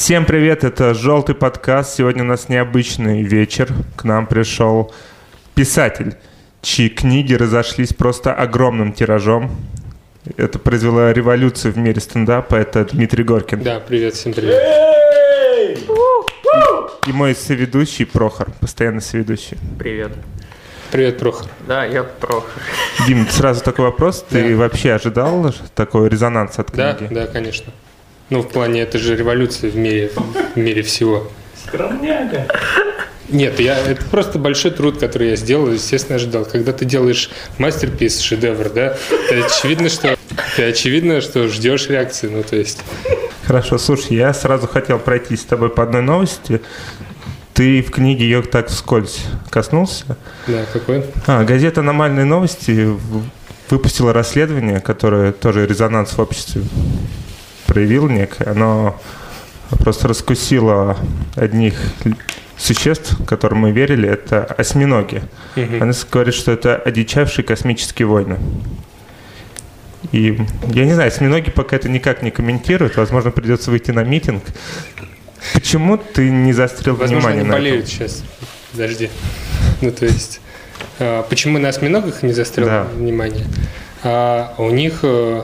Всем привет, это «Желтый подкаст». Сегодня у нас необычный вечер. К нам пришел писатель, чьи книги разошлись просто огромным тиражом. Это произвело революцию в мире стендапа. Это Дмитрий Горкин. Да, привет, всем привет. И мой соведущий Прохор, постоянный соведущий. Привет. Привет, Прохор. Да, я Прохор. Дим, сразу такой вопрос. Ты Да. вообще ожидал такой резонанс от Да, книги? да, конечно. Ну, в плане, это же революция в мире, в мире всего. Скромняга. Нет, я, это просто большой труд, который я сделал, естественно, ожидал. Когда ты делаешь мастерпис, шедевр, да, ты очевидно, что ты очевидно, что ждешь реакции, ну, то есть... Хорошо, слушай, я сразу хотел пройтись с тобой по одной новости. Ты в книге ее так вскользь коснулся. Да, какой? А, газета «Аномальные новости» выпустила расследование, которое тоже резонанс в обществе проявил некое. Оно просто раскусило одних существ, которым мы верили, это осьминоги. Мгм. Они говорят, что это одичавшие космические войны. И я не знаю, осьминоги пока это никак не комментируют. Возможно, придется выйти на митинг. Почему ты не заострил Возможно, внимание они на болеют этом? сейчас. Подожди. Ну, то есть, а, почему на осьминогах не застрял Да. внимание? А у них, э,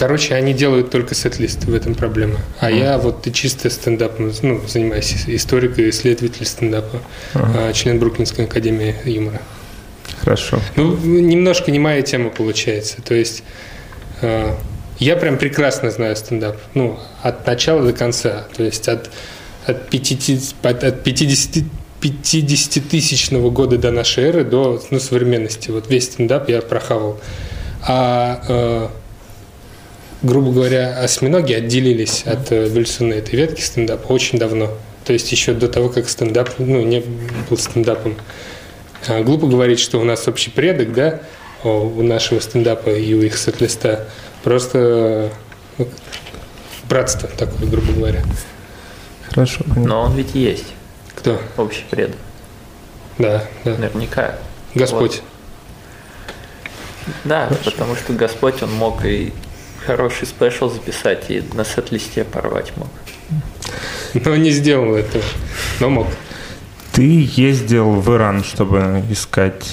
короче, они делают только сет-лист, в этом проблема. А я вот и чисто стендапом, ну, занимаюсь историк и исследователь стендапа, а, член Бруклинской академии юмора. Хорошо. Ну, немножко не моя тема получается. То есть э, я прям прекрасно знаю стендап. Ну, от начала до конца. То есть от, от 50, от от 50 50-тысячного года до нашей эры до ну, современности. Вот весь стендап я прохавал. А, э, грубо говоря, осьминоги отделились от э, эволюционной этой ветки стендапа очень давно. То есть еще до того, как стендап ну, не был стендапом. А, Глупо говорить, что у нас общий предок, да, у нашего стендапа и у их сет-листа. Просто ну, братство такое, грубо говоря. Хорошо, понятно. Но он ведь есть, Кто? общий предок. Да, да. Наверняка. Господь. Да, потому что Господь, он мог и хороший спешл записать, и на сет-листе порвать мог. Но не сделал этого. Но мог. Ты ездил в Иран, чтобы искать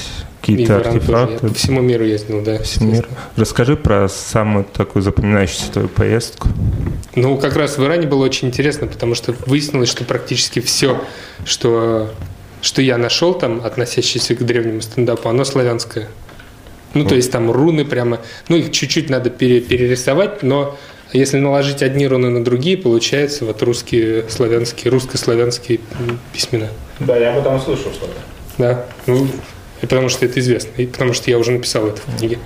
какие-то Иран тоже. Я артефакты. по всему миру ездил, да. всему миру. Расскажи про самую такую запоминающуюся твою поездку. Ну, как раз в Иране было очень интересно, потому что выяснилось, что практически все, что, что я нашел там, относящееся к древнему стендапу, оно славянское. Ну, то есть там руны прямо, ну, их чуть-чуть надо пере- перерисовать, но если наложить одни руны на другие, получается вот русские, славянские, русско-славянские письмена. Да, я об этом слышал что-то. Да, ну, и потому что это известно, и потому что я уже написал это в книге.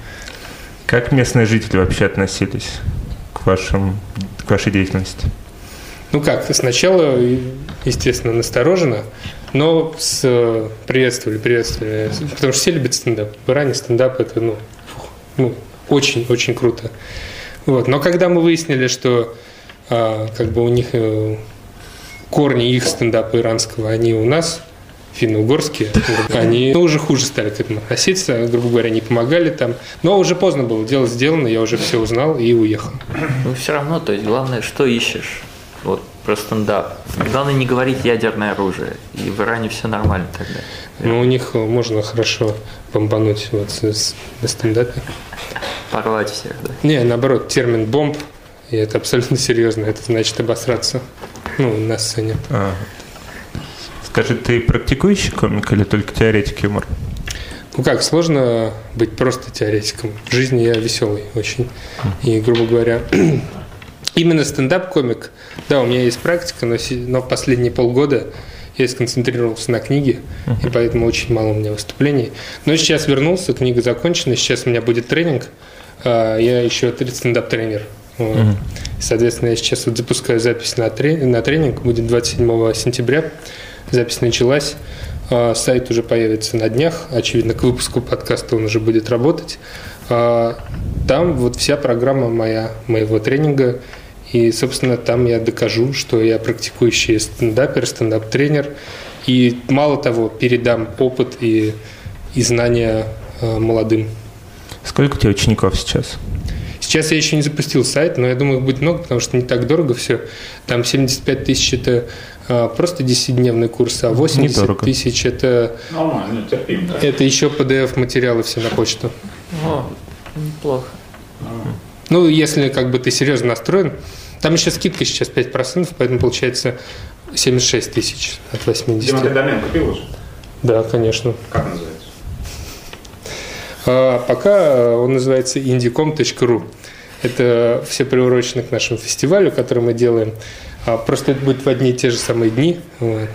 Как местные жители вообще относились к, вашим, к вашей деятельности? Ну как, сначала, естественно, настороженно, но с, э, приветствовали, приветствовали. Потому что все любят стендап. В Иране стендап это, ну, ну очень-очень круто. Вот. Но когда мы выяснили, что а, как бы у них э, корни их стендапа иранского, они у нас, финно-угорские, они уже хуже стали к этому относиться, грубо говоря, не помогали там. Но уже поздно было, дело сделано, я уже все узнал и уехал. Ну, все равно, то есть, главное, что ищешь. Вот про стендап. Главное не говорить ядерное оружие. И в Иране все нормально тогда. Но у них можно хорошо бомбануть вот на стендапе. Порвать всех, да. Не, наоборот, термин бомб, и это абсолютно серьезно, это значит обосраться. Ну, на сцене. А, Скажи, ты практикующий комик или только теоретик юмора? Ну как, сложно быть просто теоретиком. В жизни я веселый очень. И, грубо говоря, именно стендап-комик, да, у меня есть практика, но, но последние полгода я сконцентрировался на книге, и поэтому очень мало у меня выступлений. Но сейчас вернулся, книга закончена, сейчас у меня будет тренинг. А, Я еще тр- стендап-тренер. Вот. Соответственно, я сейчас вот запускаю запись на, трени- на тренинг, будет 27 сентября. Запись началась. А, Сайт уже появится на днях. Очевидно, к выпуску подкаста он уже будет работать. Там вот вся программа моя, моего тренинга. И, собственно, там я докажу, что я практикующий стендапер, стендап-тренер. И мало того, передам опыт и, и знания а, молодым. Сколько у тебя учеников сейчас? Сейчас я еще не запустил сайт, но я думаю, их будет много, потому что не так дорого все. Там 75 тысяч – это а, просто 10-дневный курс, а 80 Недорого. тысяч – это, Нормально, терпим, да. это еще PDF-материалы все на почту. О, неплохо. Ну, если как бы ты серьезно настроен, там еще скидка сейчас 5%, поэтому получается 76 тысяч от 80. Дима, ты домен купил уже? Да, конечно. Как называется? А, пока э, он называется indicom.ru. Это все приурочено к нашему фестивалю, который мы делаем. А, Просто это будет в одни и те же самые дни. Вот.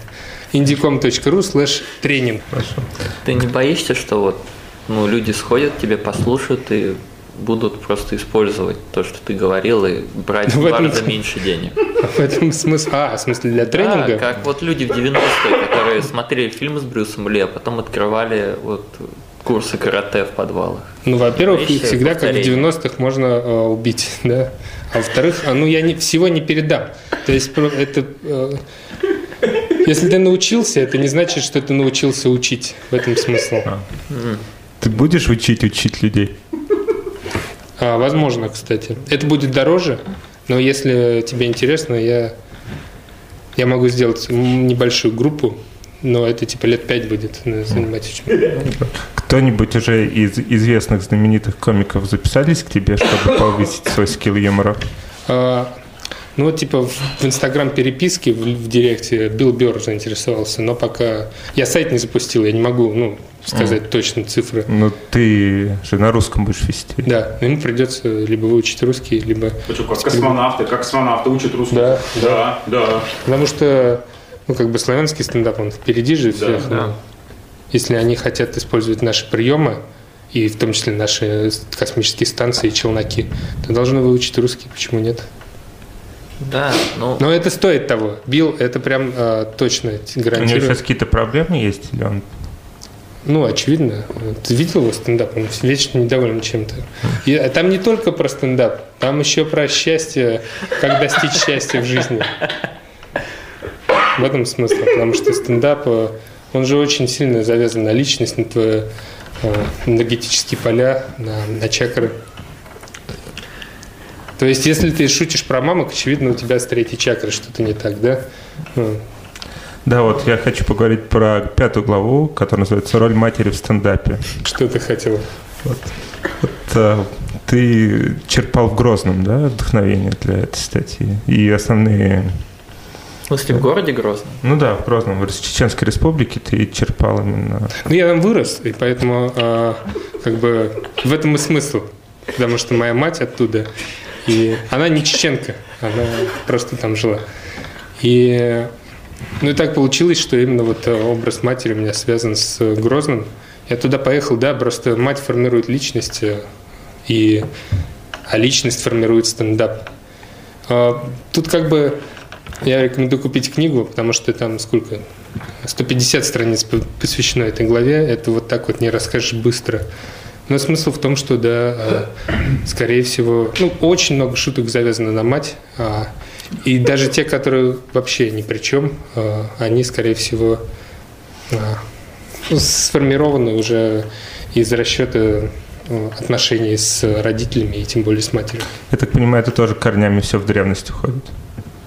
indicom.ru слэш тренинг. Ты не боишься, что вот ну, люди сходят, тебе послушают и будут просто использовать то, что ты говорил, и брать В два раза меньше денег? В этом смысл. А, в смысле для Да, тренинга? как вот люди в 90-е, которые смотрели фильмы с Брюсом Ли, а потом открывали вот курсы карате в подвалах. Ну, во-первых, всегда как в повторения? 90-х можно э, убить, да. А во-вторых, а, ну я не, всего не передам. То есть это э, если ты научился, это не значит, что ты научился учить. В этом смысл. Ты будешь учить учить людей? А, возможно, кстати. Это будет дороже, но если тебе интересно, я, я могу сделать небольшую группу, но это типа лет пять будет занимать очень. Кто-нибудь уже из известных знаменитых комиков записались к тебе, чтобы повысить свой скилл юмора? А, ну, вот, типа, в, Инстаграм переписке, в, в Директе Билл Бёрр заинтересовался, но пока... Я сайт не запустил, я не могу, ну, сказать точно цифры. Ну, ты же на русском будешь вести. Да, ему придется либо выучить русский, либо... Вы что, как космонавты, как космонавты учат русский? Да, да, да. Потому что, ну, как бы славянский стендап, он впереди же всех. да. ну. Если они хотят использовать наши приемы, и в том числе наши космические станции и челноки, то должны выучить русский, почему нет? Да, ну, Но это стоит того. Билл, это прям э, точно У него сейчас какие-то проблемы есть? Или он... Ну, очевидно. Ты видел его стендап? Он вечно недоволен чем-то. И а там не только про стендап, там еще про счастье, как достичь счастья в жизни. В этом смысле. Потому что стендап, э, он же очень сильно завязан на личность, на твои э, энергетические поля, на, на чакры. То есть, если ты шутишь про мамок, очевидно, у тебя с третьей чакры что-то не так, да? Ну, Да, вот я хочу поговорить про пятую главу, которая называется «Роль матери в стендапе». Что ты хотел? Вот, э, ты черпал в Грозном, да, вдохновение для этой статьи? И основные... в смысле, в городе Грозном? Ну да, в Грозном, в Чеченской республике ты черпал именно... Ну, я там вырос, и поэтому э, как бы в этом и смысл. Потому что моя мать оттуда, и она не чеченка, она просто там жила. И ну и так получилось, что именно вот э, образ матери у меня связан с Грозным. Я туда поехал, да, просто мать формирует личность, э, и, а личность формирует стендап. А, Тут как бы я рекомендую купить книгу, потому что там сколько? 150 страниц по- посвящено этой главе. Это вот так вот не расскажешь быстро. Но смысл в том, что, да, э, скорее всего, ну, очень много шуток завязано на мать. а, И даже те, которые вообще ни при чем, э, они, скорее всего, а, ну, сформированы уже из расчета э, отношений с родителями и тем более с матерью. Я так понимаю, это тоже корнями все в древность уходит.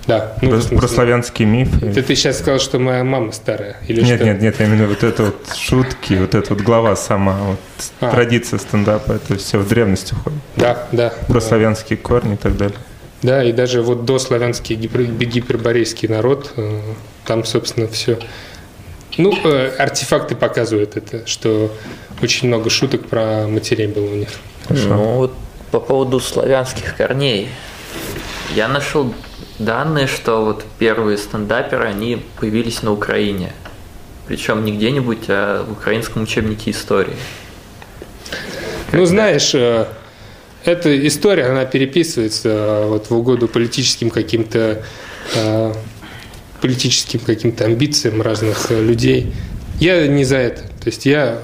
Да, ну, про, про славянские мифы. Это ты сейчас сказал, что моя мама старая? Или Нет, что? нет, нет, именно вот это вот шутки, вот эта вот глава сама, вот А. традиция стендапа, это все в древность уходит. Да, да. Про Да. славянские корни и так далее. Да, и даже вот до славянский гипер- гиперборейский народ, э, там, собственно, все. Ну, э, артефакты показывают это, что очень много шуток про матерей было у них. Ну вот по поводу славянских корней. Я нашел данные, что вот первые стендаперы, они появились на Украине. Причем не где-нибудь, а в украинском учебнике истории. Ну, знаешь, э, эта история, она переписывается э, вот в угоду политическим каким-то э, политическим каким-то амбициям разных людей. Я не за это. То есть я,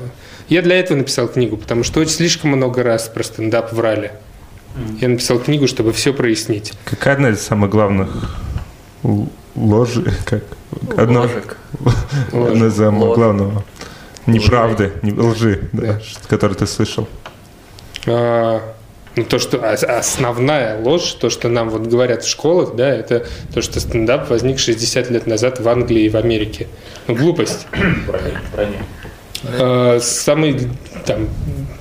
я для этого написал книгу, потому что очень слишком много раз про стендап врали. Я написал книгу, чтобы все прояснить. Какая одна из самых главных л- ложи, как одна, Ложек. одна из самых главного неправды, не, лжи, да, Да. которую ты слышал. А, Ну, то, что ос- основная ложь, то, что нам вот говорят в школах, да, это то, что стендап возник 60 лет назад в Англии и в Америке. Ну, глупость. Броня, броня. Э, самый там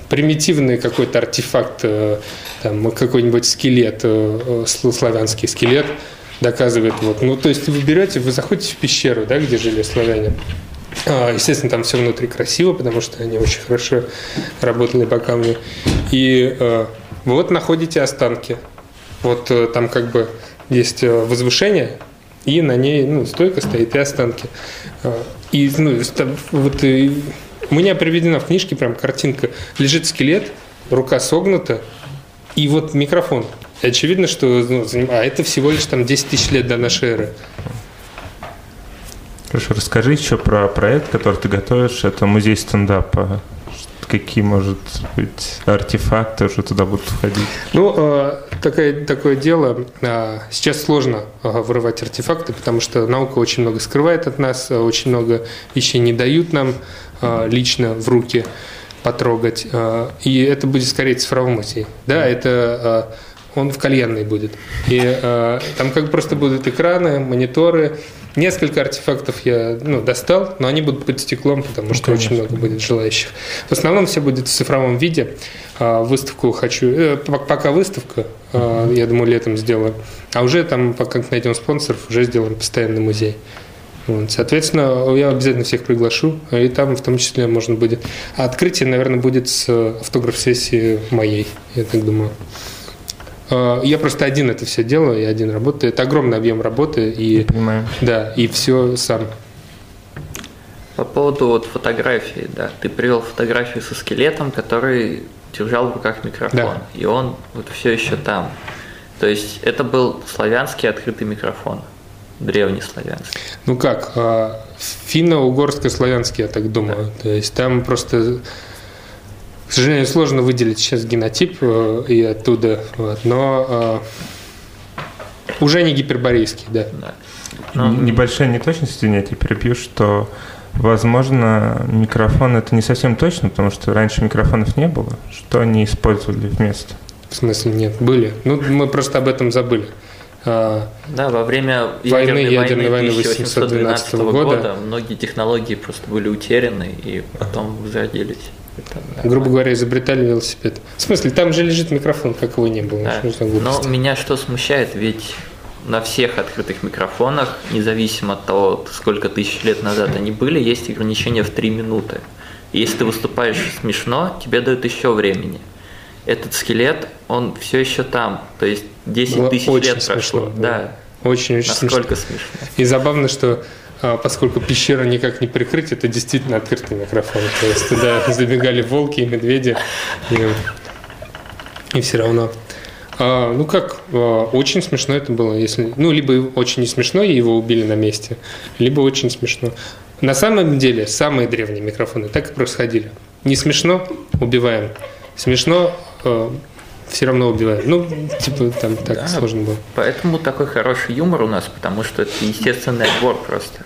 примитивный какой-то артефакт, э, там какой-нибудь скелет, э, сл- славянский скелет доказывает вот. Ну, то есть вы берете, вы заходите в пещеру, да, где жили славяне. А, Естественно, там все внутри красиво, потому что они очень хорошо работали по камню. И вот находите останки. Вот там как бы есть возвышение, и на ней ну, стойка стоит и останки. И ну, вот у меня приведена в книжке прям картинка. Лежит скелет, рука согнута, и вот микрофон. И очевидно, что ну, а это всего лишь там 10 тысяч лет до нашей эры. Хорошо, расскажи еще про проект, который ты готовишь. Это музей стендапа. Какие, может быть, артефакты уже туда будут входить? Ну, э, такое, такое дело. э, Сейчас сложно э, вырывать артефакты, потому что наука очень много скрывает от нас, очень много вещей не дают нам лично в руки потрогать. э, И это будет скорее цифровой музей. Да, это э, он в кальянной будет. И э, там как бы просто будут экраны, мониторы. Несколько артефактов я ну, достал, но они будут под стеклом, потому что очень много будет желающих. В основном все будет в цифровом виде. Выставку хочу, э, пока выставка, я думаю, летом сделаю. А уже там, пока найдем спонсоров, уже сделаем постоянный музей. Вот, соответственно, я обязательно всех приглашу, и там в том числе можно будет. А открытие, наверное, будет с автограф-сессии моей, я так думаю. А, Я просто один это все делаю, я один работаю. Это огромный объем работы, и Понимаю. да, и все сам. По поводу вот фотографии, да, ты привел фотографию со скелетом, который держал в руках микрофон, Да. и он вот все еще там. То есть это был славянский открытый микрофон, древний славянский. Ну как, а, финно-угорско-славянский, я так думаю. То есть там просто, к сожалению, сложно выделить сейчас генотип э, и оттуда, вот, но а, уже не гиперборейский, да. Да. Ну, Ну, Н- Небольшая неточность, тебя перебью, что, возможно, микрофон это не совсем точно, потому что раньше микрофонов не было. Что они использовали вместо? В смысле нет, были. Ну, мы просто об этом забыли. А, Да, во время Войны, ядерной ядерной войны войны 1812 1812 года. года многие технологии просто были утеряны и потом возродились. Это, да. грубо говоря, изобретали велосипед. В смысле, там же лежит микрофон, как его не было. Да. Но меня что смущает, ведь на всех открытых микрофонах, независимо от того, сколько тысяч лет назад они были, есть ограничение в 3 минуты. И если ты выступаешь смешно, тебе дают еще времени. Этот скелет, он все еще там. То есть 10 Было тысяч очень лет прошло. смешно, Да. Очень-очень смешно. Насколько смешно. И забавно, что а, поскольку пещера никак не прикрыть, это действительно открытый микрофон. То есть туда забегали волки и медведи, и, и все равно. А, ну как, а, очень смешно это было, если, ну либо очень не смешно и его убили на месте, либо очень смешно. На самом деле самые древние микрофоны так и происходили. Не смешно убиваем, смешно все равно убиваем. Ну типа там так Да. сложно было. Поэтому такой хороший юмор у нас, потому что это естественный отбор просто.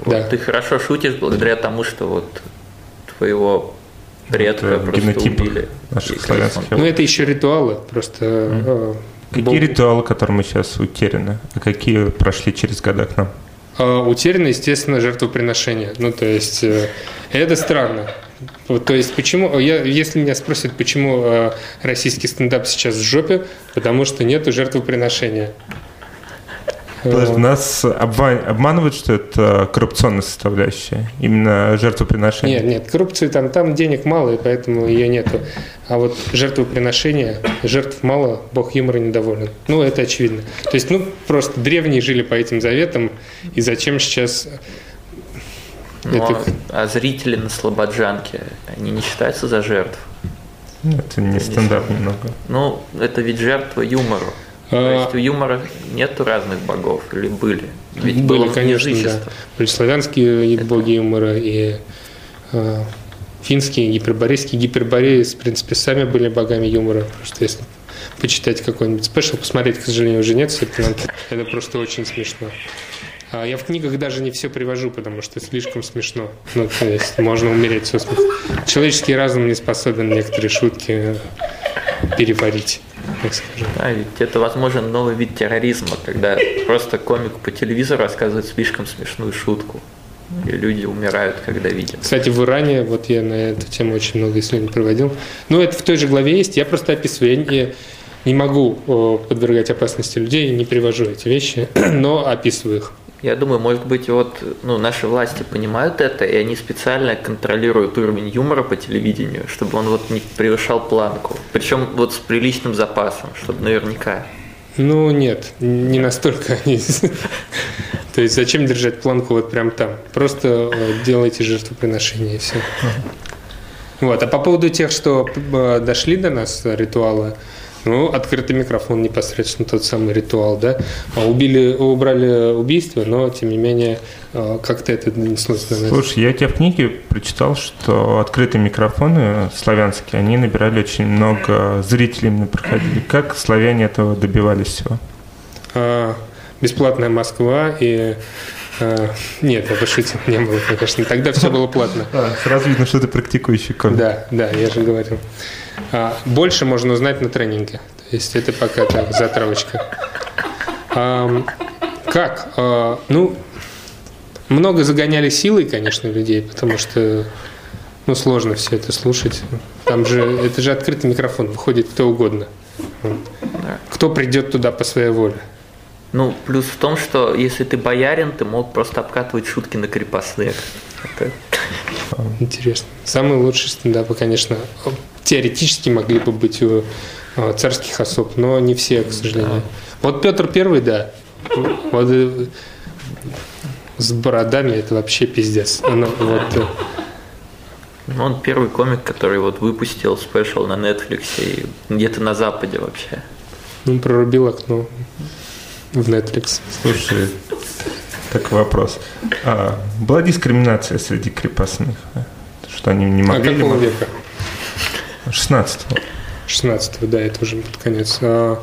Вот Да. Ты хорошо шутишь благодаря тому, что вот твоего предка Это просто генотипы убили. наших славянских. Ну, это еще ритуалы, просто... э, Какие Бог- ритуалы, которые сейчас утеряны, а какие прошли через года к нам? э, Утеряно, естественно, жертвоприношение. Ну, то есть, э, это странно. Вот, то есть, почему... Я, если меня спросят, почему э, российский стендап сейчас в жопе, потому что нету жертвоприношения. Подожди, нас обман- обманывают, что это коррупционная составляющая, именно жертвоприношение. Нет, нет, коррупции там, там денег мало, и поэтому ее нету. А вот жертвоприношение, жертв мало, бог юмора недоволен. Ну, это очевидно. То есть, ну, просто древние жили по этим заветам, и зачем сейчас... Ну, это- а, зрители на Слободжанке, они не считаются за жертв? Ну, Это не стендап немного. Ну, это ведь жертва юмору. То А, есть у юмора нету разных богов, или были? Ведь Были, было конечно, да. Были славянские и боги юмора, и э, финские, гиперборейские. Гипербореи, в принципе, сами были богами юмора. Просто если почитать какой-нибудь спешл, посмотреть, к сожалению, уже нет, это просто очень смешно. А Я в книгах даже не все привожу, потому что слишком смешно. Ну, то есть можно умереть со смеху. Человеческий разум не способен некоторые шутки переварить, так скажем. Да, ведь это, возможно, новый вид терроризма, когда просто комик по телевизору рассказывает слишком смешную шутку. И люди умирают, когда видят. Кстати, в Иране, вот я на эту тему очень много исследований проводил. Ну, это в той же главе есть, я просто описываю. Я не, могу о, подвергать опасности людей, не привожу эти вещи, но описываю их. Я думаю, может быть, вот ну, наши власти понимают это, и они специально контролируют уровень юмора по телевидению, чтобы он вот не превышал планку. Причем вот с приличным запасом, чтобы наверняка. Ну, нет, не настолько они... То есть зачем держать планку вот прям там? Просто э, делайте жертвоприношение и все. Вот. А по поводу тех, что э, дошли до нас ритуалы, ну, открытый микрофон непосредственно тот самый ритуал, да. А Убили, убрали убийство, но тем не менее э, как-то это донеслось до нас. Слушай, я у тебя в книге прочитал, что открытые микрофоны славянские, они набирали очень много зрителей именно проходили. Как славяне этого добивались всего? А, бесплатная Москва и а, нет, я пошутил, не было, конечно. Тогда все было платно. А, сразу видно, что ты практикующий комик. Да, да, я же говорил. А, больше можно узнать на тренинге. То есть это пока так, затравочка. А, как? А, ну, много загоняли силой, конечно, людей, потому что ну, сложно все это слушать. Там же, это же открытый микрофон, выходит кто угодно. Кто придет туда по своей воле. Ну, плюс в том, что если ты боярин, ты мог просто обкатывать шутки на крепостных. Это... Интересно. Самые лучшие стендапы, конечно, теоретически могли бы быть у э, царских особ, но не все, к сожалению. Вот Петр Первый, да. Вот э, с бородами это вообще пиздец. Ну, вот, э, Ну, Он первый комик, который вот выпустил спешл на Netflix и где-то на Западе вообще. ну, прорубил окно в Netflix. Слушай, такой вопрос. А, была дискриминация среди крепостных? а? Что они не А могли... какого либо- века? 16 16 да, это уже под конец. А,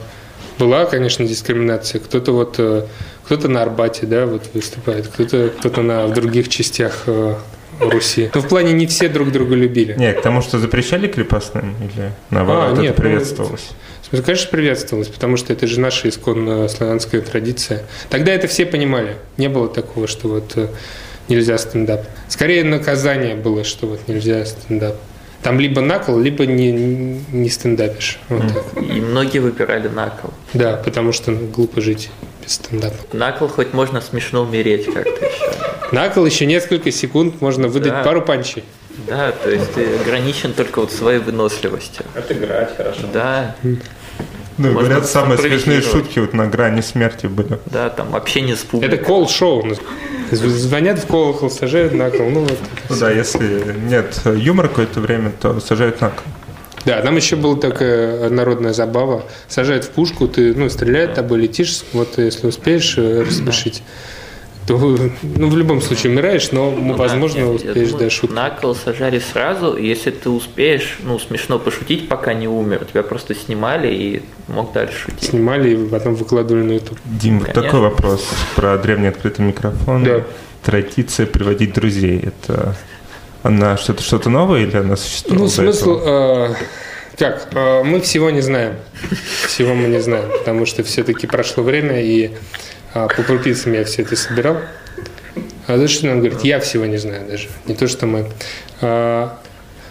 Была, конечно, дискриминация. Кто-то вот, э, кто-то на Арбате, да, вот выступает, кто-то, кто-то на, в других частях э, Руси. Но в плане не все друг друга любили. Нет, к тому, что запрещали крепостным или наоборот А, это нет, ну, приветствовалось? Смысле, Конечно, приветствовалось, потому что это же наша исконно славянская традиция. Тогда это все понимали. Не было такого, что вот э, нельзя стендап. Скорее наказание было, что вот нельзя стендап. Там либо накол, либо не, не стендапишь. Вот. И многие выбирали накол. Да, потому что ну, глупо жить без стендапа. Накол хоть можно смешно умереть как-то еще. Накол еще несколько секунд можно выдать Да. пару панчей. Да, то есть ты ограничен только вот своей выносливостью. Отыграть хорошо. Да, Ну, Можно говорят, самые смешные импровизировать. шутки вот на грани смерти были. да, там общение с публикой. Это кол-шоу. Звонят в колокол, сажают на кол. Ну, вот. Ну да, если нет юмора какое-то время, то сажают на кол. Да, там еще была такая народная забава. Сажают в пушку, ты, ну, стреляет тобой, летишь, вот если успеешь э, рассмешить, то, ну, в любом случае умираешь, но, Ну да, возможно, нет, я успеешь думаю, до шутки. На кол сажали сразу, и если ты успеешь, ну, смешно пошутить, пока не умер, тебя просто снимали и мог дальше шутить. Снимали и потом выкладывали на YouTube. Дим, Конечно. такой вопрос про древний открытый микрофон. Да. Традиция приводить друзей. Это она что-то что-то новое или она существовала? Ну, смысл... э, как? э, мы всего не знаем. Всего мы не знаем, потому что все-таки прошло время, и по крупицам я все это собирал. А что нам говорит? Я всего не знаю даже. Не то, что мы. Э,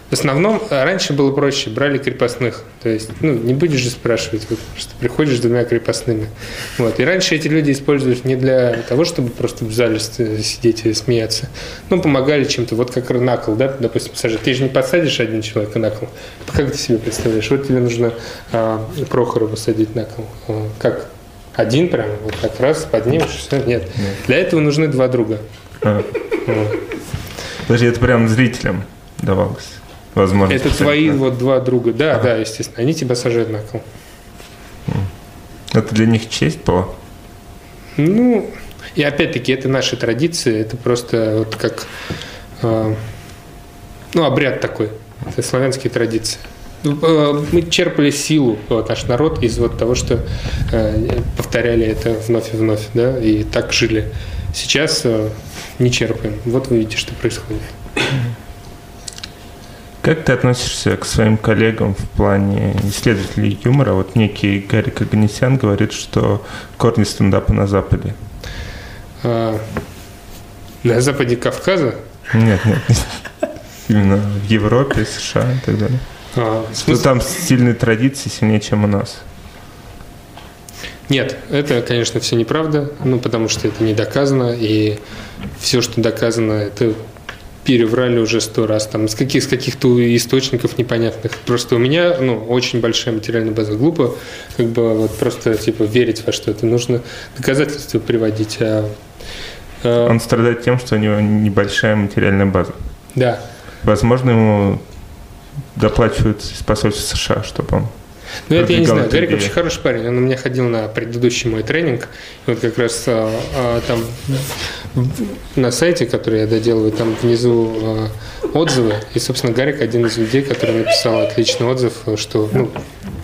В основном э, раньше было проще, брали крепостных. То есть, ну, не будешь же спрашивать, вот, просто приходишь с двумя крепостными. Вот. И раньше эти люди использовались не для того, чтобы просто в зале сидеть и смеяться. Ну, помогали чем-то. Вот как накол, да, допустим, сажать. Ты же не посадишь один человек на кол. Как ты себе представляешь? Вот тебе нужно а, Прохорова садить на кол. А, как? Один прям, вот так раз поднимешь, все? Нет. Для этого нужны два друга. А, Вот. Подожди, это прям зрителям давалось. Возможно. Это твои вот два друга. Да, да, естественно. Они тебя сажают на кол. Это для них честь была? Ну, и опять-таки, это наши традиции, это просто вот как, э, ну, обряд такой, это славянские традиции. Ну, э, Мы черпали силу, вот, наш народ, из вот того, что э, повторяли это вновь и вновь, да, и так жили. Сейчас э, не черпаем. Вот вы видите, что происходит. Как ты относишься к своим коллегам в плане исследователей юмора? Вот некий Гарик Аганесян говорит, что корни стендапа на Западе. А, на западе Кавказа? Нет, нет. Именно в Европе, США и так далее. А, смысле- там сильные традиции сильнее, чем у нас. Нет, это, конечно, все неправда, ну, потому что это не доказано, и все, что доказано, это переврали уже сто раз, там, с, каких, с каких-то источников непонятных. Просто у меня, ну, очень большая материальная база. Глупо, как бы, вот просто, типа, верить во что-то. Нужно доказательства приводить, а, а, Он страдает тем, что у него небольшая материальная база. да. Возможно, ему доплачивают из посольства США, чтобы он... Ну, это я не знаю. Гарик вообще хороший парень. Он у меня ходил на предыдущий мой тренинг. И вот как раз а, а, там на сайте, который я доделываю, там внизу а, отзывы. И, собственно, Гарик один из людей, который написал отличный отзыв, что ну,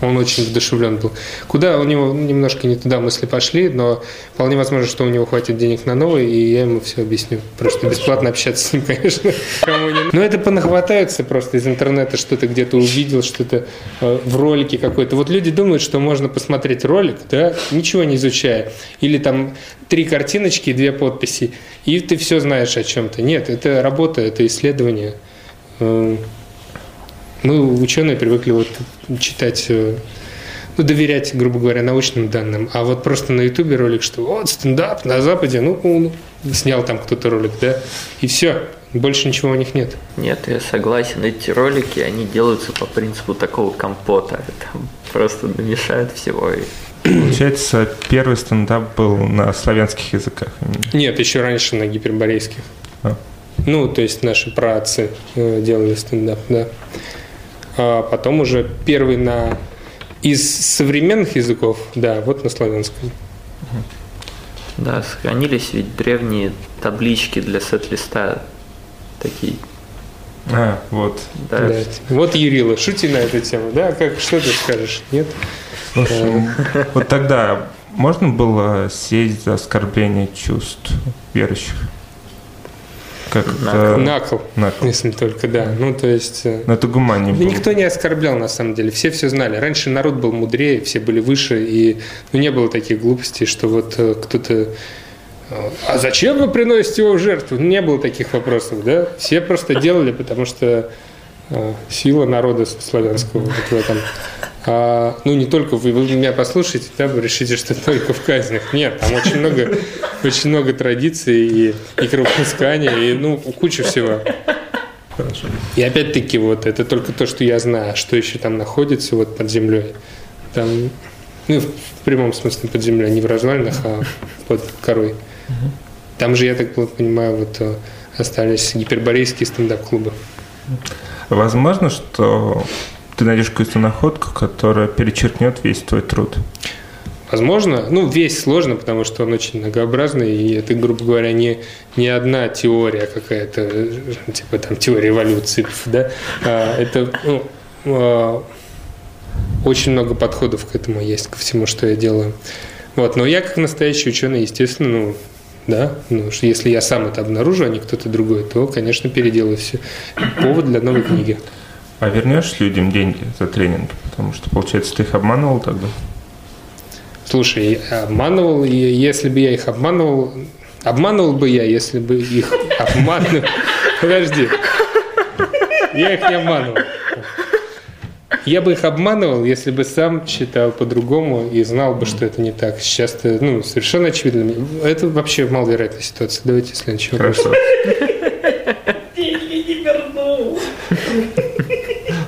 он очень вдушевлен был. Куда у него немножко не туда мысли пошли, но вполне возможно, что у него хватит денег на новый, и я ему все объясню. Просто бесплатно общаться с ним, конечно, кому не Но это понахватаются просто из интернета, что-то где-то увидел, что-то э, в ролике какой-то. Вот люди думают, что можно посмотреть ролик, да, ничего не изучая. Или там три картиночки и две подписи, и ты все знаешь о чем-то. Нет, это работа, это исследование. Э, Мы, ученые, привыкли вот читать, э, ну, доверять, грубо говоря, научным данным. А вот просто на Ютубе ролик, что вот стендап на Западе, ну, ну, снял там кто-то ролик, да, и все, больше ничего у них нет. Нет, я согласен. Эти ролики, они делаются по принципу такого компота. Там просто намешают всего. И... Получается, первый стендап был на славянских языках. Нет, еще раньше на гиперборейских. А. Ну, то есть наши праотцы э, делали стендап, да. А потом уже первый на из современных языков, да, вот на славянском. Да, сохранились ведь древние таблички для сет-листа. Такие. А, вот. Да. Да. Вот Юрила, шути на эту тему, да? Как, что ты скажешь? Нет? Слушай, вот тогда можно было сесть за оскорбление чувств верующих? Как это... Накол, Накол. если только, да. Ну, то есть... э, Но это гуманнее Да было. никто не оскорблял, на самом деле. Все все знали. Раньше народ был мудрее, все были выше, и ну, не было таких глупостей, что вот э, кто-то... э, А зачем вы приносите его в жертву? Не было таких вопросов, да? Все просто делали, потому что э, сила народа славянского вот в этом. А, ну, не только вы, вы меня послушаете, да, вы решите, что только в казнях. Нет, там очень много, очень много традиций и, и кровопускания, и, ну, куча всего. И опять-таки вот это только то, что я знаю, А что еще там находится вот под землей. Там, ну, в прямом смысле под землей, не в развалинах, а под корой. Там же, я так понимаю, вот э, остались гиперборейские стендап-клубы. Возможно, что ты найдешь какую-то находку, которая перечеркнет весь твой труд. Возможно, ну, весь сложно, потому что он очень многообразный, и это, грубо говоря, не, не одна теория какая-то, типа там теория эволюции, да, А, это ну, а, очень много подходов к этому есть, ко всему, что я делаю. Вот, но я как настоящий ученый, естественно, ну, да, ну, что если я сам это обнаружу, а не кто-то другой, то, конечно, переделаю все. Повод для новой книги. А вернешь людям деньги за тренинги? Потому что, получается, ты их обманывал тогда? Слушай, обманывал, и если бы я их обманывал, обманывал бы я, если бы их обманывал. Подожди. Я их не обманывал. Я бы их обманывал, если бы сам считал по-другому и знал бы, что это не так. Сейчас это ну, совершенно очевидно. Это вообще маловероятная ситуация. Давайте следующий вопрос. Хорошо.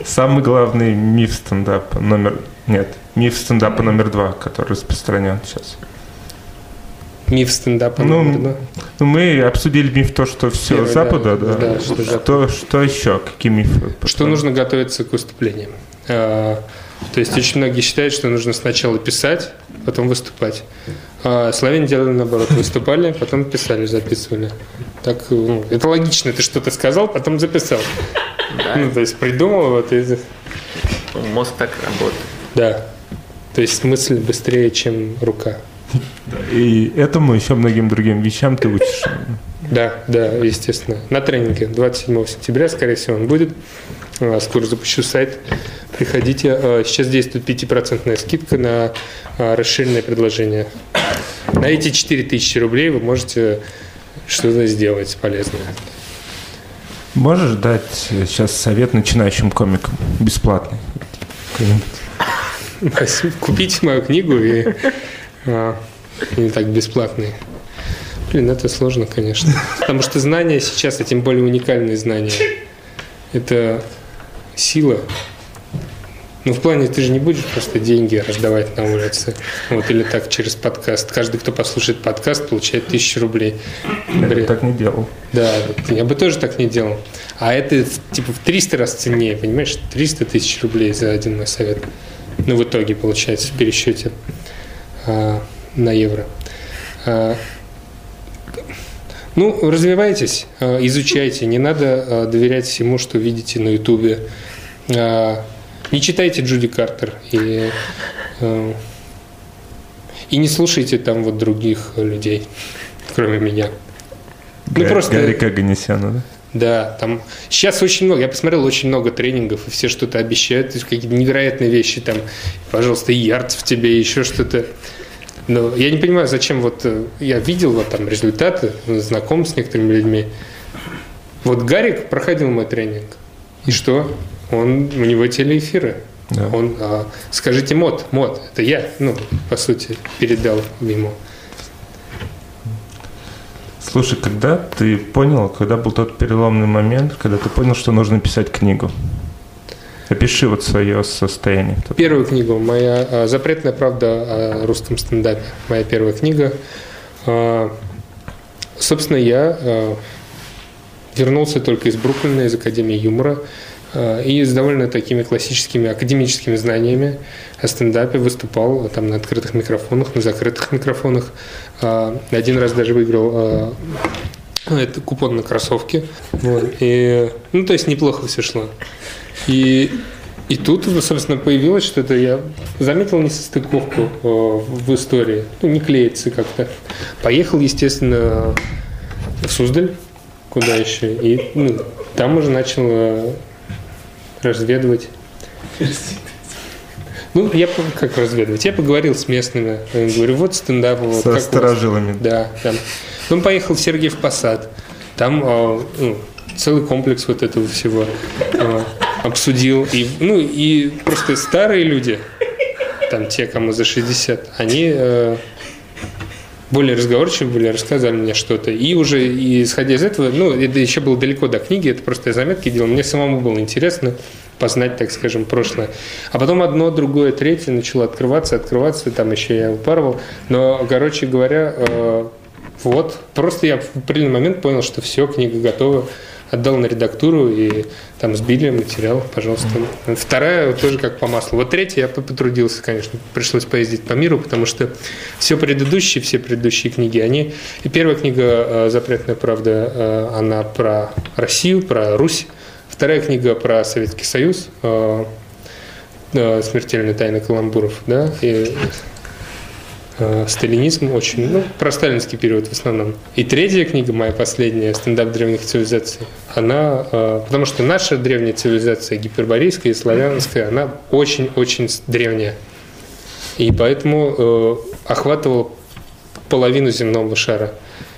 Самый главный миф стендапа номер... Нет, миф стендапа номер два, который распространен сейчас. Миф стендапа Ну, номер два. Ну, мы обсудили миф то, что все Первый, с Запада, да, да. да, что Что, что, еще? Какие мифы? Что нужно готовиться к выступлениям. А, То есть очень многие считают, что нужно сначала писать, потом выступать. А славяне делали наоборот. Выступали, потом писали, записывали. Так, ну, это логично. Ты что-то сказал, потом записал. Да, Ну, то есть придумал вот и... мозг так работает. Да. То есть мысль быстрее, чем рука. И этому еще многим другим вещам ты учишь. Да, да, естественно. На тренинге 27 сентября, скорее всего, он будет. А, Скоро запущу сайт. Приходите. А, Сейчас действует 5% скидка на а, расширенное предложение. На эти 4000 рублей вы можете что-то сделать полезное. Можешь дать сейчас совет начинающим комикам? Бесплатный. Купите мою книгу и не так бесплатные. Блин, это сложно, конечно. Потому что знания сейчас, а тем более уникальные знания, это сила. Ну, в плане, ты же не будешь просто деньги раздавать на улице. Вот, или так через подкаст. Каждый, кто послушает подкаст, получает тысячу рублей. Я бы так не делал. Да, я бы тоже так не делал. А это типа в 300 раз ценнее, понимаешь? 300 тысяч рублей за один мой совет. Ну, в итоге, получается, в пересчете а, на евро. А, ну, развивайтесь, а, изучайте. Не надо а, доверять всему, что видите на Ютубе. А, не читайте Джуди Картер и, и не слушайте там вот других людей, кроме меня. Ну, Га- просто- Гарика Ганесяна, да? Да, там сейчас очень много, я посмотрел очень много тренингов, и все что-то обещают, какие-то невероятные вещи, там, пожалуйста, ярд в тебе, еще что-то. Но я не понимаю, зачем вот, э, я видел вот там результаты, знаком с некоторыми людьми. Вот Гарик проходил мой тренинг, и что? Он, у него телеэфиры. Да. Он, а, скажите мод, мод, это я, ну, по сути, передал ему. Слушай, когда ты понял, когда был тот переломный момент, когда ты понял, что нужно писать книгу? Опиши вот свое состояние. Первую книгу, моя а, «Запретная правда о русском стендапе», моя первая книга. А, Собственно, я а, вернулся только из Бруклина, из Академии юмора, и с довольно такими классическими академическими знаниями о стендапе выступал там на открытых микрофонах, на закрытых микрофонах. Один раз даже выиграл а, это купон на кроссовки. Вот. И, ну, то есть неплохо все шло. И, и тут, собственно, появилось что-то, я заметил несостыковку э, в истории. Ну, не клеится как-то. Поехал, естественно, в Суздаль, куда еще, и ну, там уже начал э, разведывать. Ну, я как разведывать? Я поговорил с местными. Говорю, вот стендап, вот Со у вас?» сторожилами. Да, там. Он поехал в Сергиев Посад. Там э, ну, целый комплекс вот этого всего обсудил. И, ну, и просто старые люди, там те, кому за 60, они э, более разговорчивы были, рассказали мне что-то. И уже и исходя из этого, ну, это еще было далеко до книги, это просто я заметки делал. Мне самому было интересно познать, так скажем, прошлое. А потом одно, другое, третье начало открываться, открываться, там еще я упарывал. Но, короче говоря, э, вот, просто я в определенный момент понял, что все, книга готова. Отдал на редактуру и там сбили материал, пожалуйста. Вторая тоже как по маслу. Вот третья я потрудился, конечно. Пришлось поездить по миру, потому что все предыдущие, все предыдущие книги, они... И первая книга э, «Запретная правда», э, она про Россию, про Русь. Вторая книга про Советский Союз, э, «Смертельная тайна каламбуров», да, и сталинизм очень, ну, про сталинский период в основном. И третья книга, моя последняя, «Стендап древних цивилизаций», она, э, потому что наша древняя цивилизация, гиперборейская и славянская, она очень-очень древняя. И поэтому э, охватывал половину земного шара.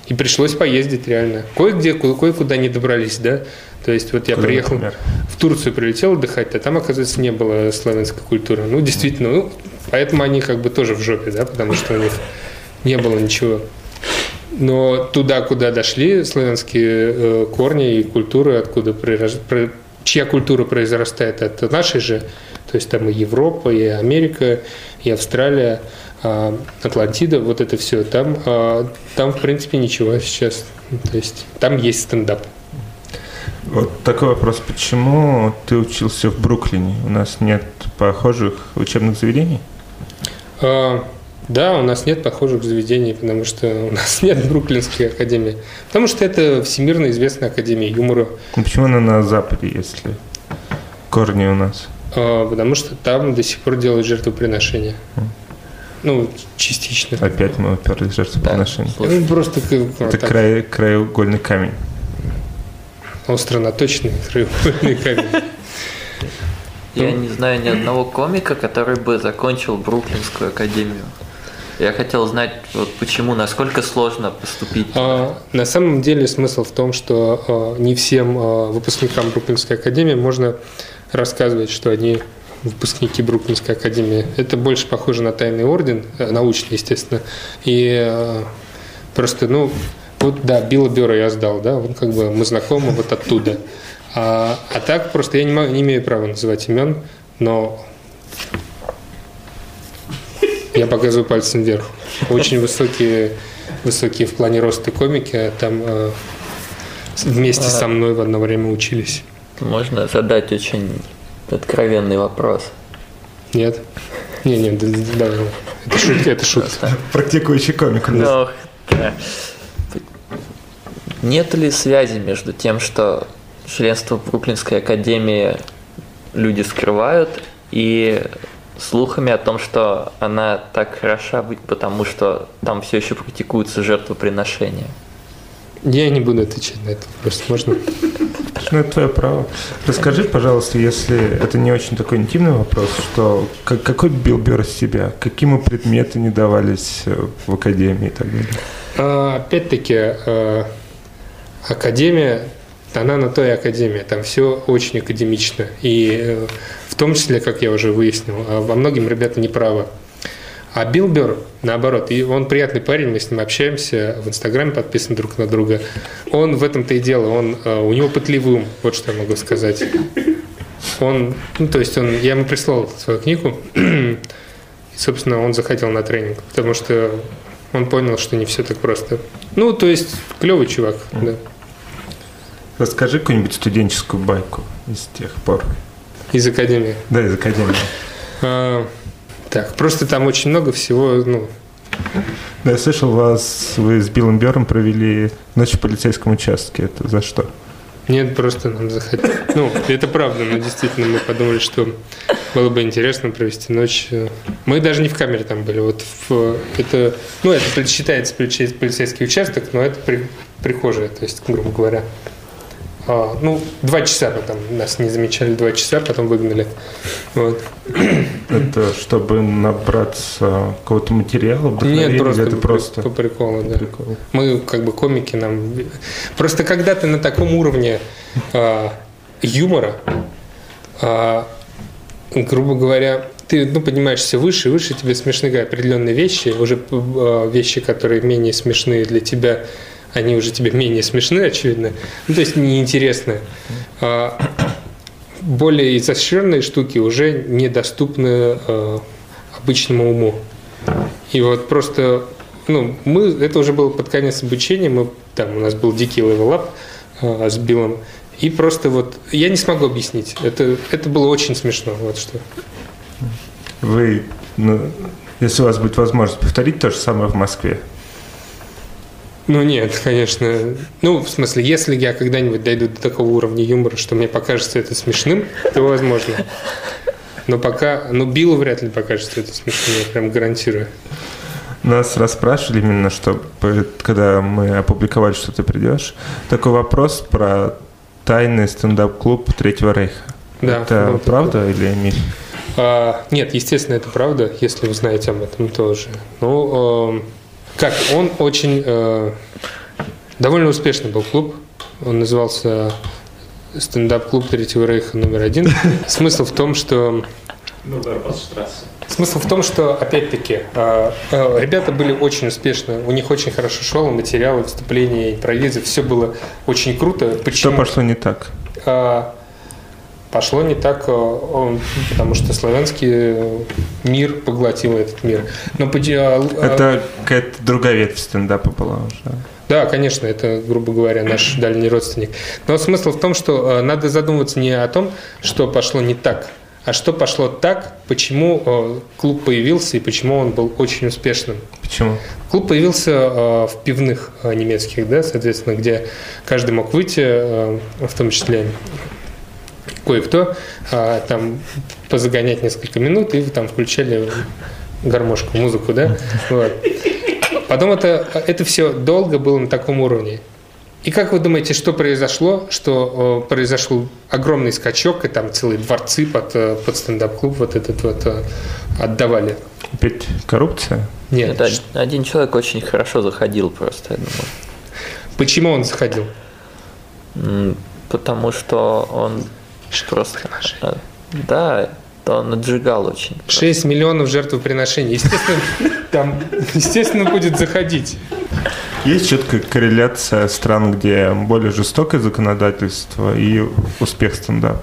И пришлось поездить реально. Кое-где, ко- кое-куда не добрались, да. То есть вот я Куда, приехал например? в Турцию, прилетел отдыхать, а там, оказывается, не было славянской культуры. Ну, действительно, ну, поэтому они как бы тоже в жопе, да, потому что у них не было ничего. Но туда, куда дошли славянские э, корни и культуры, откуда про- чья культура произрастает от нашей же, то есть там и Европа, и Америка, и Австралия, а, Атлантида, вот это все, там, а, там в принципе ничего сейчас. То есть там есть стендап. Вот такой вопрос. Почему ты учился в Бруклине? У нас нет похожих учебных заведений? А, Да, у нас нет похожих заведений, потому что у нас нет Бруклинской академии. Потому что это всемирно известная академия юмора. Ну, почему она на Западе, если корни у нас? А, Потому что там до сих пор делают жертвоприношения. Ну, частично. Опять мы уперлись в жертвоприношение. Ну, просто как- Это так, край, краеугольный камень. остро наточенный краеугольный камень. Я не знаю ни одного комика, который бы закончил Бруклинскую академию. Я хотел знать, вот почему, насколько сложно поступить. А, на самом деле смысл в том, что а, не всем а, выпускникам Бруклинской академии можно рассказывать, что они выпускники Бруклинской академии. Это больше похоже на тайный орден, э, научный, естественно. И э, просто, ну, вот, да, Билла Бера я сдал, да, он как бы мы знакомы вот оттуда. А, а так просто я не, могу, не имею права называть имен, но я показываю пальцем вверх. Очень высокие, высокие в плане роста комики, а там э, вместе со мной в одно время учились. Можно задать очень откровенный вопрос. Нет? Не, не, да, да, это шутка, это шутка. Практикующий комик у нас. Ну, да. Нет ли связи между тем, что членство в Бруклинской академии люди скрывают, и слухами о том, что она так хороша быть, потому что там все еще практикуются жертвоприношения? Я не буду отвечать на это вопрос, можно? Ну, это твое право. Расскажи, пожалуйста, если это не очень такой интимный вопрос, что как, какой Бёрр из себя? Какие ему предметы не давались э, в академии и так далее? А, опять-таки, а, академия, она на той академии, там все очень академично. И э, в том числе, как я уже выяснил, а во многим ребята не правы. А Билл Бёрр, наоборот, и он приятный парень, мы с ним общаемся, в Инстаграме подписаны друг на друга. Он в этом-то и дело, он, э, у него пытливый ум, вот что я могу сказать. Он, ну, то есть он, я ему прислал свою книгу, и, собственно, он захотел на тренинг, потому что он понял, что не все так просто. Ну, то есть, клевый чувак, да. Расскажи какую-нибудь студенческую байку из тех пор. Из академии. Да, из академии. А, так, просто там очень много всего, ну, Да, я слышал, вас вы с Биллом Бёром провели ночь в полицейском участке. Это за что? Нет, просто нам захотелось. Ну, это правда, но действительно мы подумали, что было бы интересно провести ночь. Мы даже не в камере там были. Вот в, это, ну, это считается полицей- полицейский участок, но это при, прихожая, то есть, грубо говоря. А, ну, два часа потом нас не замечали, два часа, потом выгнали. Вот. Это чтобы набраться какого-то материала, Нет, просто, это по- просто по приколу, да. прикол? Мы как бы комики нам. Просто когда ты на таком уровне а, юмора, а, грубо говоря, ты ну, поднимаешься выше и выше, тебе смешны определенные вещи, уже а, вещи, которые менее смешные для тебя, они уже тебе менее смешны, очевидно. Ну, то есть неинтересны. А, более изощренные штуки уже недоступны а, обычному уму. И вот просто, ну, мы, это уже было под конец обучения, мы, там у нас был дикий level up э, с Биллом, и просто вот, я не смогу объяснить, это, это было очень смешно, вот что. Вы, ну, если у вас будет возможность повторить то же самое в Москве, Ну нет, конечно, ну, в смысле, если я когда-нибудь дойду до такого уровня юмора, что мне покажется это смешным, то возможно. Но пока, ну, Биллу вряд ли покажется это смешным, я прям гарантирую. Нас расспрашивали именно, что когда мы опубликовали, что ты придешь, такой вопрос про тайный стендап-клуб Третьего Рейха. Да, это такой. правда или миф? А, нет, естественно, это правда, если вы знаете об этом тоже. Ну, эм, как, он очень э, довольно успешный был клуб. Он назывался стендап-клуб Третьего Рейха номер один. Смысл в том, что Ну. Смысл в том, что, опять-таки, э, э, ребята были очень успешны, у них очень хорошо шло, материалы, выступления, импровизы, все было очень круто. Что Почему? пошло не так? А, пошло не так, э, потому что славянский мир поглотил этот мир. Но а, а, Это какая-то другая ветвь стендапа была уже. да, конечно, это, грубо говоря, наш дальний родственник. Но смысл в том, что э, надо задумываться не о том, что пошло не так, а что пошло так, почему э, клуб появился и почему он был очень успешным. Почему? Клуб появился э, в пивных э, немецких, да, соответственно, где каждый мог выйти, э, в том числе кое-кто, э, там позагонять несколько минут и там включали гармошку, музыку, да. Вот. Потом это, это все долго было на таком уровне. И как вы думаете, что произошло? Что э, произошел огромный скачок, и там целые дворцы под, э, под стендап-клуб вот этот вот э, отдавали? Опять коррупция? Нет. Это один человек очень хорошо заходил просто, я думаю. Почему он заходил? Потому что он просто... Э, Да, то он отжигал очень. 6 миллионов жертвоприношений. Естественно, там, естественно, будет заходить. Есть четкая корреляция стран, где более жестокое законодательство и успех стендапа.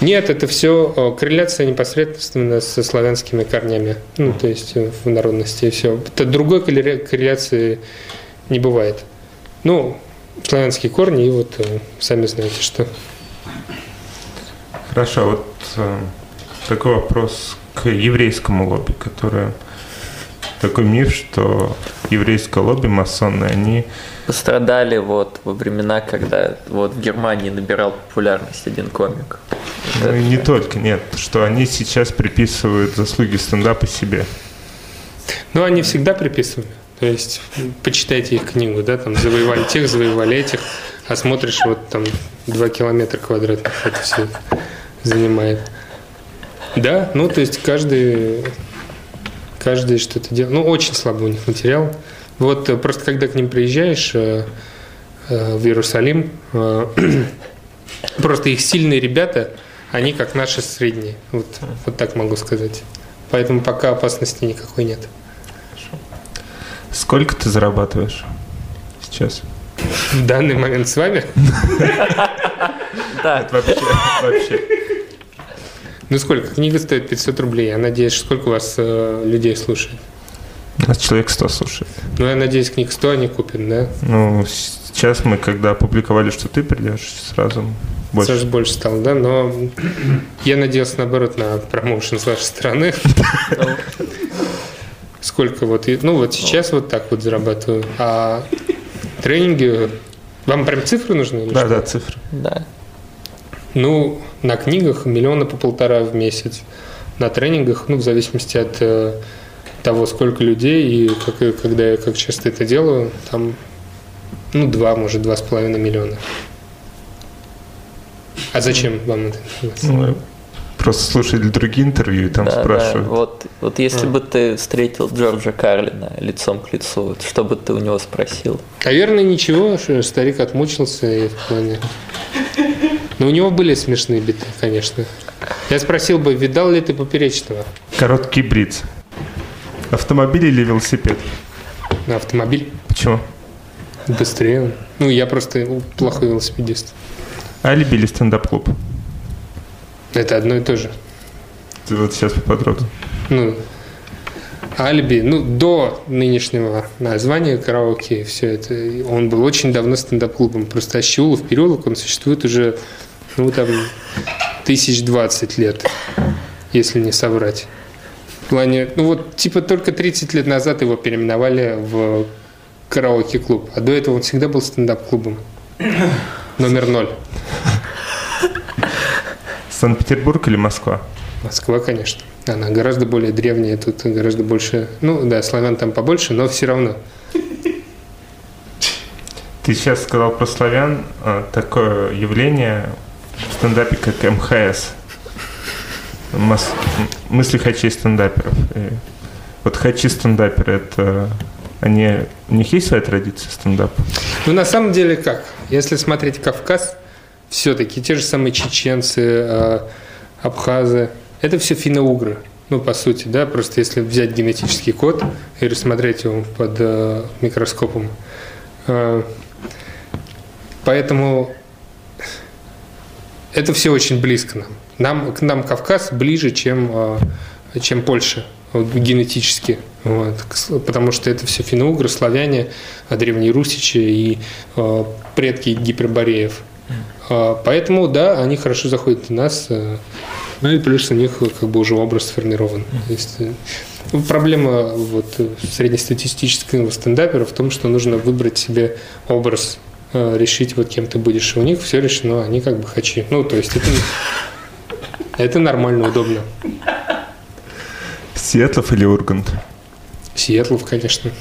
Нет, это все корреляция непосредственно со славянскими корнями. Ну, то есть э, в народности и все. Другой корреля- корреляции не бывает. Ну, славянские корни, и вот э, сами знаете, что. Хорошо, вот э, такой вопрос к еврейскому лобби, которое такой миф, что еврейское лобби масонное, они Пострадали вот во времена, когда вот в Германии набирал популярность один комик. Ну, и не только, нет, что они сейчас приписывают заслуги стендапа себе. Ну, они всегда приписывали. То есть, почитайте их книгу, да, там завоевали тех, завоевали этих, а смотришь, вот там 2 километра квадратных это все занимает. Да, ну, то есть каждый, каждый что-то делает. Ну, очень слабый у них материал. Вот э, просто когда к ним приезжаешь э, э, в Иерусалим, э, просто их сильные ребята, они как наши средние. Вот, вот так могу сказать. Поэтому пока опасности никакой нет. Сколько ты зарабатываешь сейчас? В данный момент с вами? Да, Вообще, вообще. Ну сколько? Книга стоит 500 рублей. Я надеюсь, сколько у вас э, людей слушает? У нас человек 100 слушает. Ну, я надеюсь, книг 100 они купят, да? Ну, сейчас мы, когда опубликовали, что ты придешь, сразу больше. Сразу больше стало, да? Но я надеялся, наоборот, на промоушен с вашей стороны. Сколько вот... Ну, вот сейчас вот так вот зарабатываю. А тренинги... Вам прям цифры нужны? Да, что? да, цифры. да. Ну, на книгах миллиона по полтора в месяц. На тренингах, ну, в зависимости от э, того, сколько людей и как, и когда я как часто это делаю, там, ну, два, может, два с половиной миллиона. А зачем вам это? информация? Ну, просто слушали другие интервью и там да, да. спрашивают. Вот, вот если бы ты встретил Джорджа Карлина лицом к лицу, вот что бы ты у него спросил? Наверное, ничего, что старик отмучился и в плане... Но у него были смешные биты, конечно. Я спросил бы, видал ли ты Поперечного Короткий бриц. Автомобиль или велосипед? на автомобиль? Почему? Быстрее. Ну, я просто плохой велосипедист. Алиби или стендап-клуб? Это одно и то же. Ты вот сейчас поподробнее. Ну, алиби, ну, до нынешнего названия караоке, все это, он был очень давно стендап-клубом. Просто Ащеулов переулок, он существует уже, ну, там, тысяч двадцать лет, если не соврать. В плане, ну, вот, типа, только 30 лет назад его переименовали в караоке-клуб, а до этого он всегда был стендап-клубом. Номер ноль. Санкт-Петербург или Москва? Москва, конечно. Она гораздо более древняя, тут гораздо больше... Ну да, славян там побольше, но все равно. Ты сейчас сказал про славян а, такое явление в стендапе, как МХС. Мос- Мысли хачей стендаперов. И вот хачи стендаперы, это они, у них есть своя традиция стендапа? Ну, на самом деле как? Если смотреть Кавказ, все-таки те же самые чеченцы, э, абхазы, это все финно-угры. Ну, по сути, да, просто если взять генетический код и рассмотреть его под э, микроскопом. Э, поэтому это все очень близко нам. Нам, к нам Кавказ ближе, чем, э, чем Польша генетически. Вот, потому что это все финно-угры, славяне, а древние русичи и предки гипербореев. Э, поэтому, да, они хорошо заходят в нас. э, ну и плюс у них как бы уже образ сформирован. То есть, э, ну, проблема вот, э, среднестатистического стендапера в том, что нужно выбрать себе образ, решить, вот кем ты будешь. И у них все решено, они как бы хачи. Ну, то есть это, это нормально, удобно. Сиэтлов или Ургант? Сиэтлов, конечно.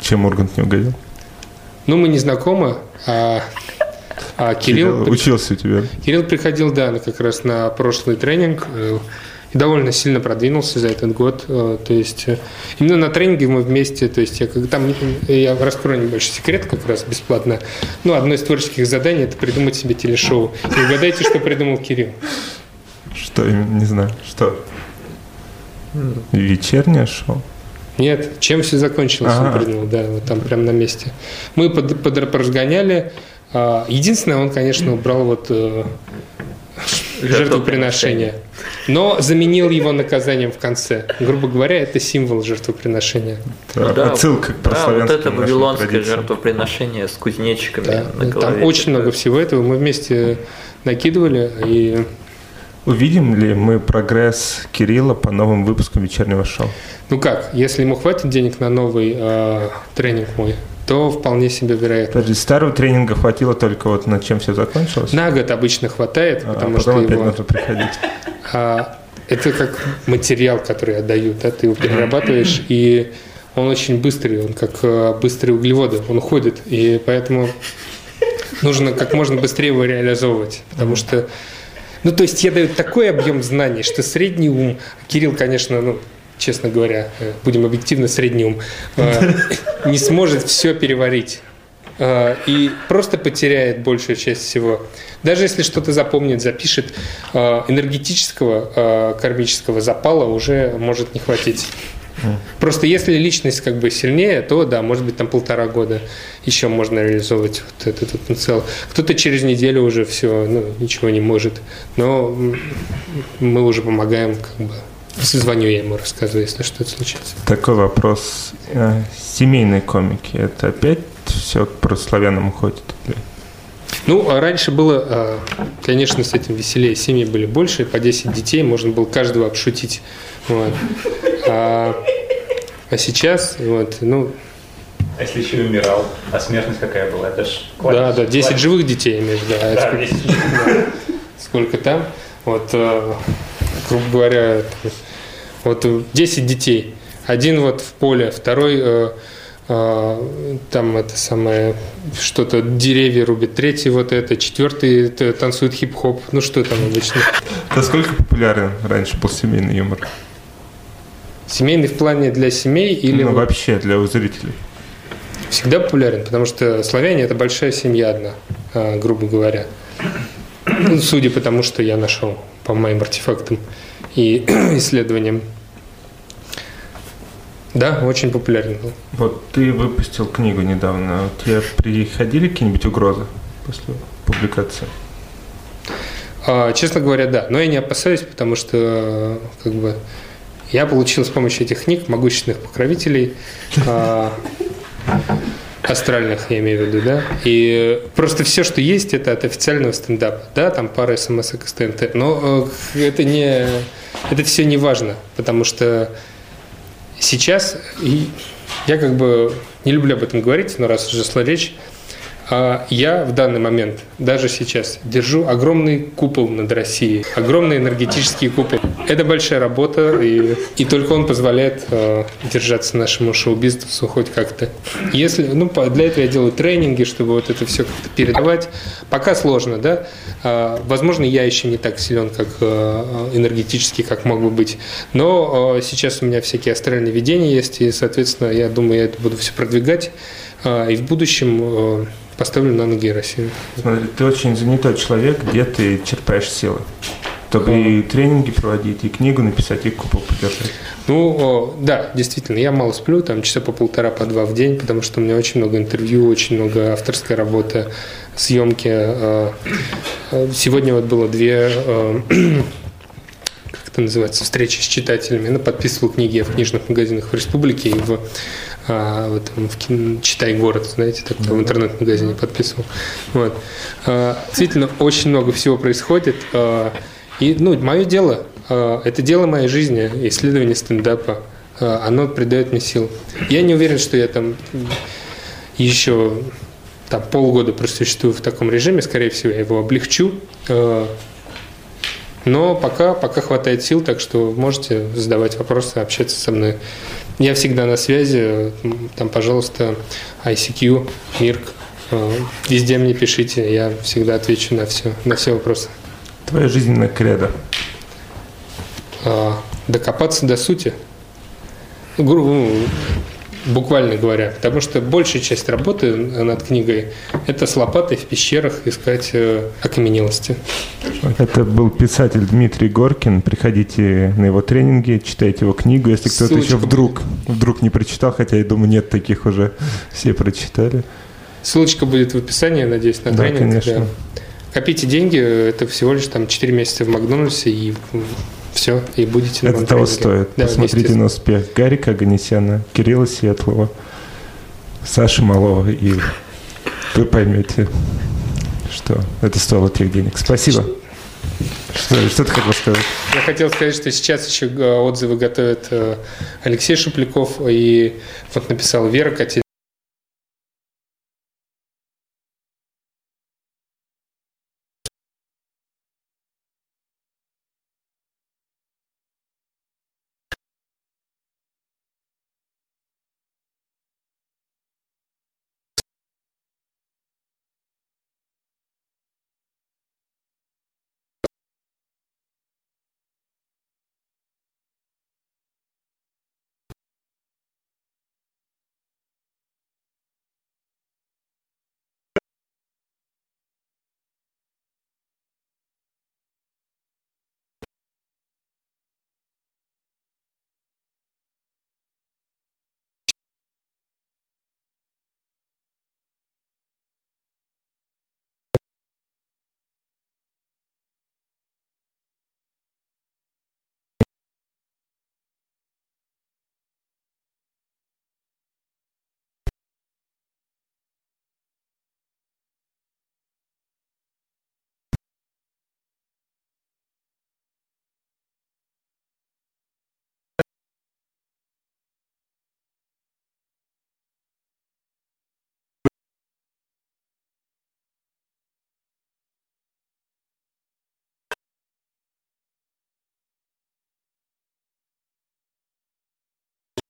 Чем Ургант не угодил? Ну, мы не знакомы, а, а Кирилл... Учился у тебя. Кирилл приходил, да, как раз на прошлый тренинг э, и довольно сильно продвинулся за этот год. э, То есть э, именно на тренинге мы вместе, то есть я как там я раскрою небольшой секрет как раз бесплатно. Ну, одно из творческих заданий это придумать себе телешоу. И угадайте, что придумал Кирилл. Что именно? Не знаю. Что? Вечернее шоу? Нет, чем все закончилось, он Ага. придумал, да, вот там прямо на месте. Мы под, под- поразгоняли. А, Единственное, он, конечно, убрал вот э, жертвоприношение, но заменил его наказанием в конце. Грубо говоря, это символ жертвоприношения. Да, Отсылка к да, вот это вавилонское традициям. жертвоприношение с кузнечиками Да. на голове. Там очень много всего этого. Мы вместе накидывали и Увидим ли мы прогресс Кирилла по новым выпускам вечернего шоу? ну как, если ему хватит денег на новый э, тренинг мой, то вполне себе вероятно. Подожди, старого тренинга хватило только вот на чем все закончилось? На год обычно хватает, А потому потом что опять его... нужно приходить. А, это как материал, который я даю, да, ты его перерабатываешь, и он очень быстрый, он как э, быстрые углеводы, он уходит, и поэтому нужно как можно быстрее его реализовывать, потому что, ну, то есть я даю такой объем знаний, что средний ум, Кирилл, конечно, ну, честно говоря, э, будем объективно, средний ум, э, не сможет все переварить э, и просто потеряет большую часть всего. Даже если что-то запомнит, запишет, энергетического кармического запала уже может не хватить. Просто если личность как бы сильнее, то да, может быть там полтора года еще можно реализовывать вот этот потенциал. Кто-то через неделю уже все, ну, ничего не может. Но мы уже помогаем, как бы. Звоню я ему, рассказываю, если что-то случится. Такой вопрос. Э, Семейные комики, это опять все к прославянам уходит? Или- Ну, а раньше было, а, конечно, с этим веселее. Семьи были больше, по 10 детей, можно было каждого обшутить. Вот. А, а сейчас, вот, ну, А если еще и умирал, а смертность какая была? Это ж да, да, 10 живых детей имеешь, да. а Да, сколько- 10 сколько там. Вот, э, грубо говоря, вот э, 10 детей. Один вот в поле, второй э, э, там это самое, что-то деревья рубит, третий вот это, четвертый это, танцует хип-хоп. Ну что там обычно? Насколько популярен раньше был семейный юмор? Семейный в плане для семей или ну, вообще для зрителей. всегда популярен, потому что славяне это большая семья одна, э, грубо говоря. Ну, Судя по тому, что я нашел по моим артефактам и исследованиям. Да, очень популярен был. Вот ты выпустил книгу недавно. Тебе приходили какие-нибудь угрозы после публикации? А, честно говоря, да. Но я не опасаюсь, потому что как бы я получил с помощью этих книг могущественных покровителей а, астральных, я имею в виду, да. И просто все, что есть, это от официального стендапа, да, там пара смс с ТНТ. Но э, это не, это все не важно, потому что сейчас и я как бы не люблю об этом говорить, но раз уже шла речь, а я в данный момент, даже сейчас, держу огромный купол над Россией, огромный энергетический купол. Это большая работа, и, и только он позволяет э, держаться нашему шоу-бизнесу хоть как-то. Если, ну, для этого я делаю тренинги, чтобы вот это все как-то передавать. Пока сложно, да. А, возможно, я еще не так силен, как э, энергетически, как бы быть. Но э, сейчас у меня всякие астральные видения есть, и, соответственно, я думаю, я это буду все продвигать. А, и в будущем э, поставлю на ноги Россию. Смотри, ты очень занятой человек, где ты черпаешь силы? Чтобы и тренинги проводить, и книгу написать, и купол поддержать. Ну, да, действительно, я мало сплю, там часа по полтора, по два в день, потому что у меня очень много интервью, очень много авторской работы, съемки. э, э, Сегодня вот было две, э, как это называется, встречи с читателями. Ну, подписывал книги в книжных магазинах в республике и в, а, в, этом, в кин- «Читай город», знаете, так в интернет-магазине подписывал. Вот. А, Действительно, очень много всего происходит. а, И, ну, мое дело, а, это дело моей жизни, исследование стендапа. А, Оно придает мне сил. Я не уверен, что я там еще там, полгода просуществую в таком режиме, скорее всего, я его облегчу. Но пока, пока хватает сил, так что можете задавать вопросы, общаться со мной. Я всегда на связи. Там, пожалуйста, ICQ, Мирк, Э, Везде мне пишите, я всегда отвечу на все, на все вопросы. Твоя жизненная кредо. А, Докопаться до сути. Буквально говоря, потому что большая часть работы над книгой – это с лопатой в пещерах искать э, окаменелости. Это был писатель Дмитрий Горкин. Приходите на его тренинги, читайте его книгу. Если кто-то еще вдруг, вдруг не прочитал, хотя я думаю, нет таких уже, все прочитали. Ссылочка будет в описании, надеюсь, на Да, тренинг. конечно. Копите деньги, это всего лишь там 4 месяца в Макдональдсе, и все, и будете на Это того стоит. Да, Посмотрите на успех Гарика Аганесяна, Кирилла Светлого, Саши Малова, и вы поймете, что это стоило тех денег. Спасибо. Что, что ты хотел сказать? Я хотел сказать, что сейчас еще э, отзывы готовит э, Алексей Шупляков, и вот написал Вера Котельникова,